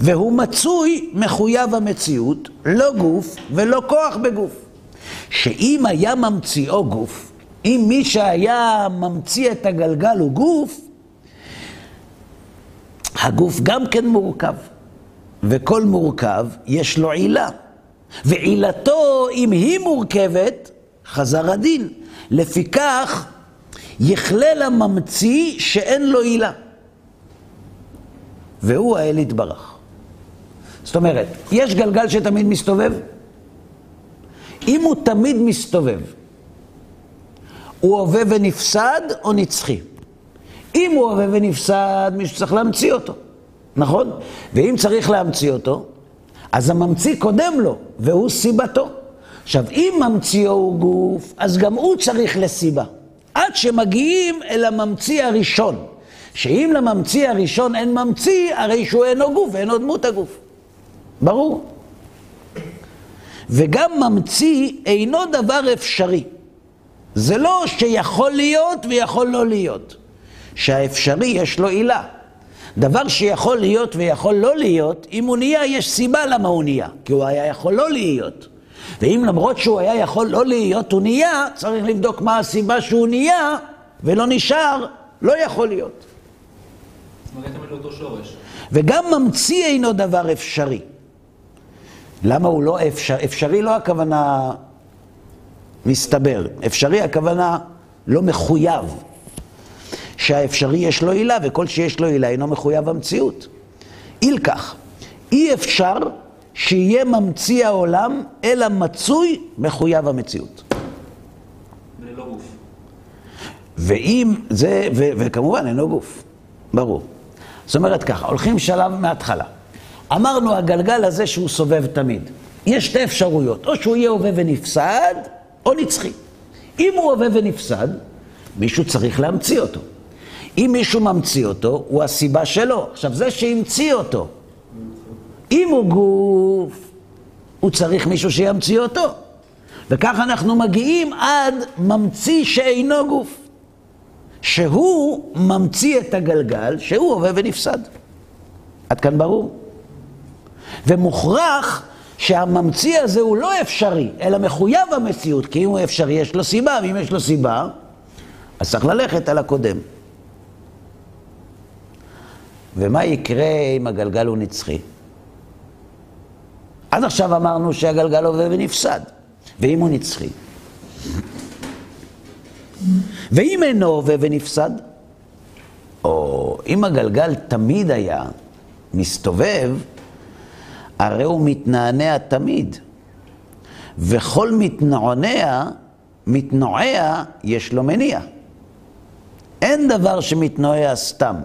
והוא מצוי מחויב המציאות, לא גוף ולא כוח בגוף. שאם היה ממציאו גוף, אם מי שהיה ממציא את הגלגל הוא גוף, הגוף גם כן מורכב, וכל מורכב יש לו עילה. ועילתו, אם היא מורכבת, חזר הדין. לפיכך, יכלה לממציא שאין לו עילה. והוא האל יתברך. זאת אומרת, יש גלגל שתמיד מסתובב? אם הוא תמיד מסתובב, הוא הווה ונפסד או נצחי? אם הוא הווה ונפסד, מישהו צריך להמציא אותו, נכון? ואם צריך להמציא אותו, אז הממציא קודם לו, והוא סיבתו. עכשיו, אם ממציאו הוא גוף, אז גם הוא צריך לסיבה. עד שמגיעים אל הממציא הראשון. שאם לממציא הראשון אין ממציא, הרי שהוא אינו גוף ואינו דמות הגוף. ברור. וגם ממציא אינו דבר אפשרי. זה לא שיכול להיות ויכול לא להיות. שהאפשרי יש לו עילה. דבר שיכול להיות ויכול לא להיות, אם הוא נהיה, יש סיבה למה הוא נהיה. כי הוא היה יכול לא להיות. ואם למרות שהוא היה יכול לא להיות, הוא נהיה, צריך לבדוק מה הסיבה שהוא נהיה, ולא נשאר, לא יכול להיות. וגם ממציא אינו דבר אפשרי. למה הוא לא אפשר? אפשרי לא הכוונה מסתבר, אפשרי הכוונה לא מחויב. שהאפשרי יש לו עילה, וכל שיש לו עילה אינו מחויב המציאות. אילקח, אי אפשר שיהיה ממציא העולם, אלא מצוי מחויב המציאות. וללא גוף. ואם זה, ו, וכמובן אינו גוף, ברור. זאת אומרת ככה, הולכים שלב מההתחלה. אמרנו הגלגל הזה שהוא סובב תמיד. יש שתי אפשרויות, או שהוא יהיה הווה ונפסד, או נצחי. אם הוא הווה ונפסד, מישהו צריך להמציא אותו. אם מישהו ממציא אותו, הוא הסיבה שלו. עכשיו, זה שהמציא אותו, אם הוא גוף, הוא צריך מישהו שימציא אותו. וכך אנחנו מגיעים עד ממציא שאינו גוף. שהוא ממציא את הגלגל, שהוא הווה ונפסד. עד כאן ברור. ומוכרח שהממציא הזה הוא לא אפשרי, אלא מחויב המציאות, כי אם הוא אפשרי יש לו סיבה, ואם יש לו סיבה, אז צריך ללכת על הקודם. ומה יקרה אם הגלגל הוא נצחי? עד עכשיו אמרנו שהגלגל הווה ונפסד, ואם הוא נצחי? ואם אינו הווה ונפסד? או אם הגלגל תמיד היה מסתובב, הרי הוא מתנענע תמיד. וכל מתנועע, מתנועע, יש לו מניע. אין דבר שמתנועע סתם,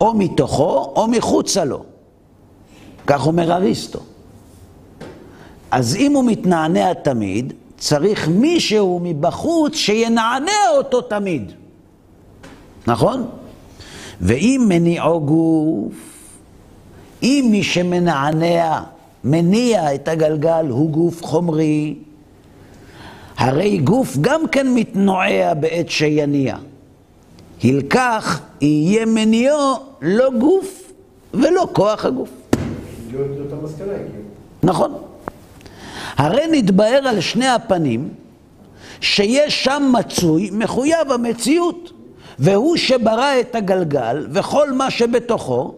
או מתוכו או מחוצה לו. כך אומר אריסטו. אז אם הוא מתנענע תמיד, צריך מישהו מבחוץ שינענע אותו תמיד. נכון? ואם מניעו גוף, אם מי שמנענע, מניע את הגלגל, הוא גוף חומרי, הרי גוף גם כן מתנועע בעת שיניע. הלקח יהיה מניעו לא גוף ולא כוח הגוף. נכון. הרי נתבהר על שני הפנים שיש שם מצוי מחויב המציאות, והוא שברא את הגלגל וכל מה שבתוכו,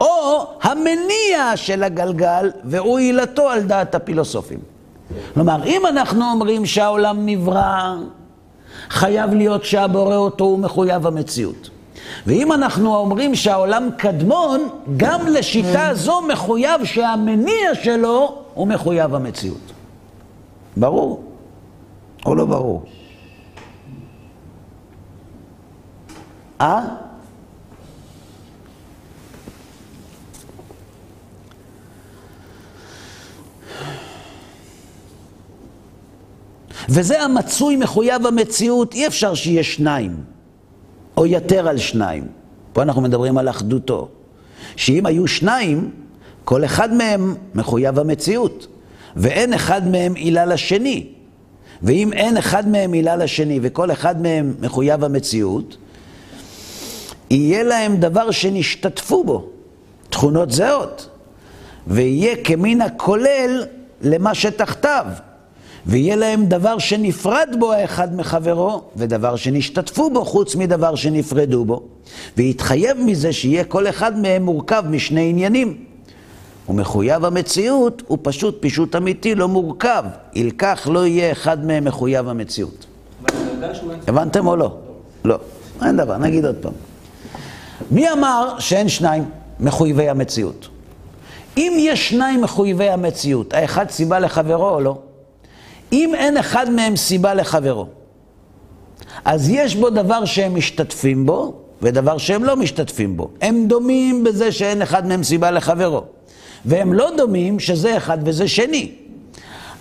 או המניע של הגלגל והוא עילתו על דעת הפילוסופים. כלומר, אם אנחנו אומרים שהעולם נברא, חייב להיות שהבורא אותו הוא מחויב המציאות. ואם אנחנו אומרים שהעולם קדמון, גם לשיטה זו מחויב שהמניע שלו הוא מחויב המציאות. ברור או לא ברור? אה? וזה המצוי מחויב המציאות, אי אפשר שיהיה שניים, או יותר על שניים. פה אנחנו מדברים על אחדותו. שאם היו שניים, כל אחד מהם מחויב המציאות, ואין אחד מהם עילה לשני. ואם אין אחד מהם עילה לשני וכל אחד מהם מחויב המציאות, יהיה להם דבר שנשתתפו בו, תכונות זהות, ויהיה כמין הכולל למה שתחתיו. ויהיה להם דבר שנפרד בו האחד מחברו, ודבר שנשתתפו בו חוץ מדבר שנפרדו בו. ויתחייב מזה שיהיה כל אחד מהם מורכב משני עניינים. ומחויב המציאות הוא פשוט פישוט אמיתי, לא מורכב. ילקח לא יהיה אחד מהם מחויב המציאות. הבנתם או לא? לא. אין דבר, נגיד עוד פעם. מי אמר שאין שניים מחויבי המציאות? אם יש שניים מחויבי המציאות, האחד סיבה לחברו או לא? אם אין אחד מהם סיבה לחברו, אז יש בו דבר שהם משתתפים בו, ודבר שהם לא משתתפים בו. הם דומים בזה שאין אחד מהם סיבה לחברו. והם לא דומים שזה אחד וזה שני.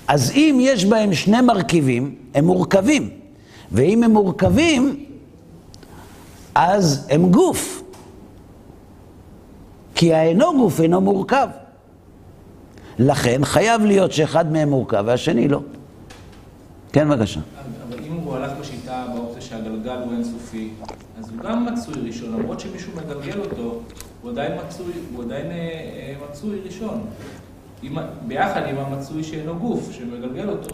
אז אם יש בהם שני מרכיבים, הם מורכבים. ואם הם מורכבים, אז הם גוף. כי האינו גוף אינו מורכב. לכן חייב להיות שאחד מהם מורכב והשני לא. כן, בבקשה. אבל אם הוא הלך בשיטה באופציה שהגלגל הוא אינסופי, אז הוא גם מצוי ראשון, למרות שמישהו מגלגל אותו, הוא עדיין מצוי, הוא עדיין אה, אה, מצוי ראשון. עם, ביחד עם המצוי שאינו גוף, שמגלגל אותו.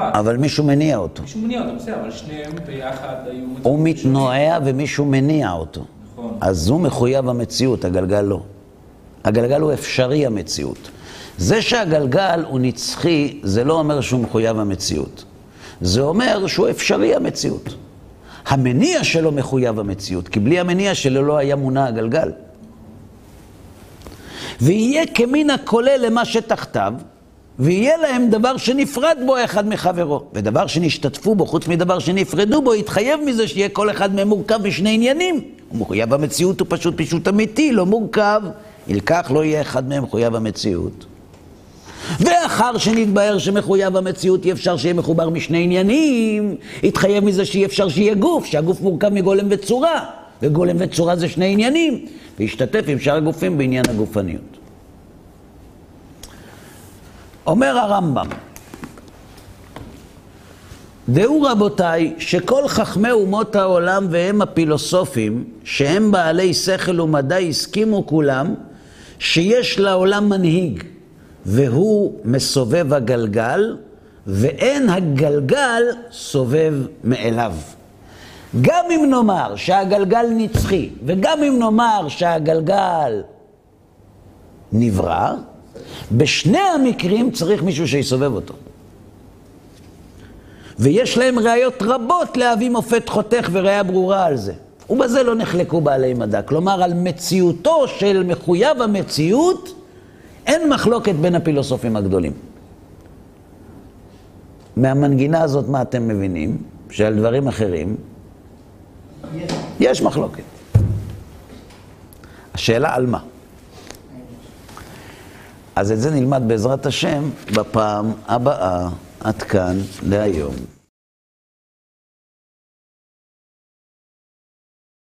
אבל מישהו מניע אותו. מישהו מניע אותו, בסדר, אבל שניהם ביחד היו הוא. מתנועע ומישהו מניע אותו. נכון. אז הוא מחויב המציאות, הגלגל לא. הגלגל הוא אפשרי המציאות. זה שהגלגל הוא נצחי, זה לא אומר שהוא מחויב המציאות. זה אומר שהוא אפשרי המציאות. המניע שלו מחויב המציאות, כי בלי המניע שלו לא היה מונע הגלגל. ויהיה כמין הכולל למה שתחתיו, ויהיה להם דבר שנפרד בו אחד מחברו, ודבר שנשתתפו בו, חוץ מדבר שנפרדו בו, יתחייב מזה שיהיה כל אחד מהם מורכב משני עניינים. הוא מחויב המציאות, הוא פשוט פישוט אמיתי, לא מורכב. ילקח לא יהיה אחד מהם מחויב המציאות. ואחר שנתבהר שמחויב המציאות אי אפשר שיהיה מחובר משני עניינים, יתחייב מזה שאי אפשר שיהיה גוף, שהגוף מורכב מגולם וצורה, וגולם וצורה זה שני עניינים, וישתתף עם שאר הגופים בעניין הגופניות. אומר הרמב"ם, דעו רבותיי, שכל חכמי אומות העולם והם הפילוסופים, שהם בעלי שכל ומדע, הסכימו כולם שיש לעולם מנהיג, והוא מסובב הגלגל, ואין הגלגל סובב מאליו. גם אם נאמר שהגלגל נצחי, וגם אם נאמר שהגלגל נברא, בשני המקרים צריך מישהו שיסובב אותו. ויש להם ראיות רבות להביא מופת חותך וראיה ברורה על זה. ובזה לא נחלקו בעלי מדע. כלומר, על מציאותו של מחויב המציאות, אין מחלוקת בין הפילוסופים הגדולים. מהמנגינה הזאת, מה אתם מבינים? שעל דברים אחרים, יש מחלוקת. השאלה על מה? אז את זה נלמד בעזרת השם בפעם הבאה. עד כאן להיום.